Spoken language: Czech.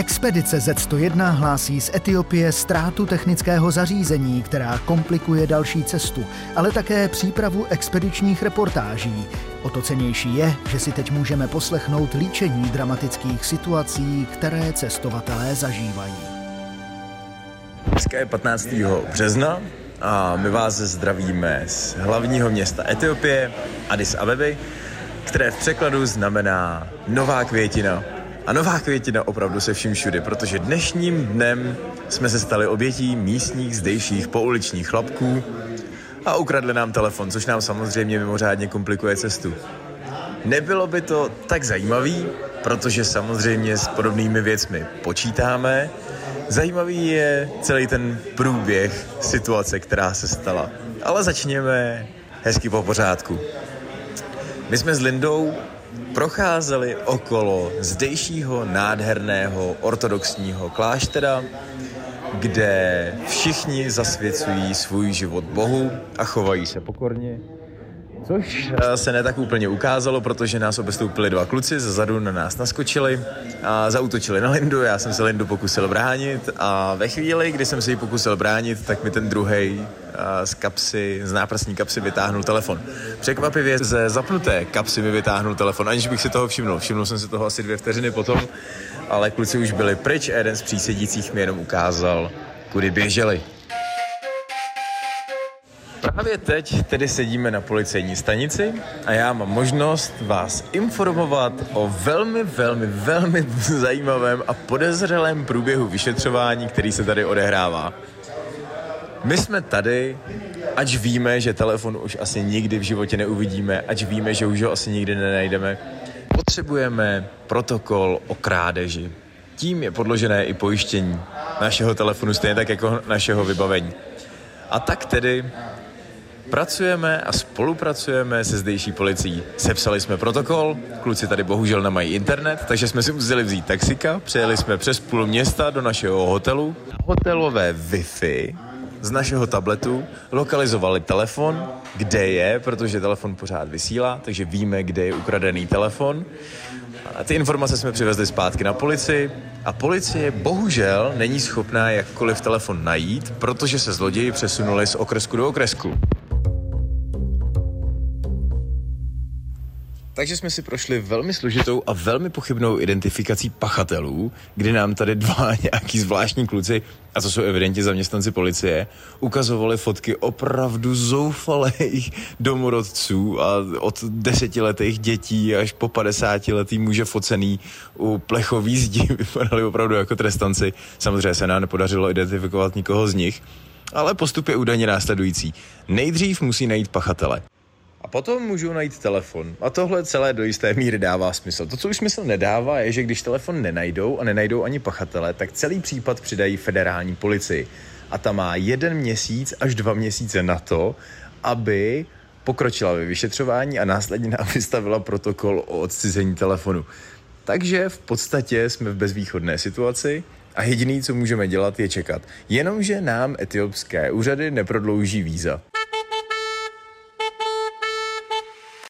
Expedice Z101 hlásí z Etiopie ztrátu technického zařízení, která komplikuje další cestu, ale také přípravu expedičních reportáží. O to cenější je, že si teď můžeme poslechnout líčení dramatických situací, které cestovatelé zažívají. Dneska je 15. března a my vás zdravíme z hlavního města Etiopie, Addis Abeby, které v překladu znamená Nová květina a nová květina opravdu se vším všude, protože dnešním dnem jsme se stali obětí místních zdejších pouličních chlapků a ukradli nám telefon, což nám samozřejmě mimořádně komplikuje cestu. Nebylo by to tak zajímavý, protože samozřejmě s podobnými věcmi počítáme. Zajímavý je celý ten průběh situace, která se stala. Ale začněme hezky po pořádku. My jsme s Lindou procházeli okolo zdejšího nádherného ortodoxního kláštera, kde všichni zasvěcují svůj život Bohu a chovají se pokorně. Což eh, se ne tak úplně ukázalo, protože nás obestoupili dva kluci, zezadu na nás naskočili a zautočili na Lindu, já jsem se Lindu pokusil bránit a ve chvíli, kdy jsem se ji pokusil bránit, tak mi ten druhý eh, z kapsy, z náprstní kapsy vytáhnul telefon. Překvapivě ze zapnuté kapsy mi vytáhnul telefon, aniž bych si toho všimnul. Všimnul jsem si toho asi dvě vteřiny potom, ale kluci už byli pryč a jeden z přísedících mi jenom ukázal, kudy běželi. Právě teď tedy sedíme na policejní stanici a já mám možnost vás informovat o velmi, velmi, velmi zajímavém a podezřelém průběhu vyšetřování, který se tady odehrává. My jsme tady, ať víme, že telefon už asi nikdy v životě neuvidíme, ať víme, že už ho asi nikdy nenajdeme, potřebujeme protokol o krádeži. Tím je podložené i pojištění našeho telefonu, stejně tak jako našeho vybavení. A tak tedy Pracujeme a spolupracujeme se zdejší policií. Sepsali jsme protokol, kluci tady bohužel nemají internet, takže jsme si museli vzít taxika, přijeli jsme přes půl města do našeho hotelu. Hotelové Wi-Fi z našeho tabletu lokalizovali telefon, kde je, protože telefon pořád vysílá, takže víme, kde je ukradený telefon. A ty informace jsme přivezli zpátky na policii a policie bohužel není schopná jakkoliv telefon najít, protože se zloději přesunuli z okresku do okresku. Takže jsme si prošli velmi složitou a velmi pochybnou identifikací pachatelů, kdy nám tady dva nějaký zvláštní kluci, a to jsou evidentně zaměstnanci policie, ukazovali fotky opravdu zoufalých domorodců a od desetiletých dětí až po padesátiletý muže focený u plechový zdi vypadali opravdu jako trestanci. Samozřejmě se nám nepodařilo identifikovat nikoho z nich, ale postup je údajně následující. Nejdřív musí najít pachatele. Potom můžou najít telefon. A tohle celé do jisté míry dává smysl. To, co už smysl nedává, je, že když telefon nenajdou a nenajdou ani pachatele, tak celý případ přidají federální policii. A ta má jeden měsíc až dva měsíce na to, aby pokročila ve vyšetřování a následně nám vystavila protokol o odcizení telefonu. Takže v podstatě jsme v bezvýchodné situaci a jediný, co můžeme dělat, je čekat. Jenomže nám etiopské úřady neprodlouží víza.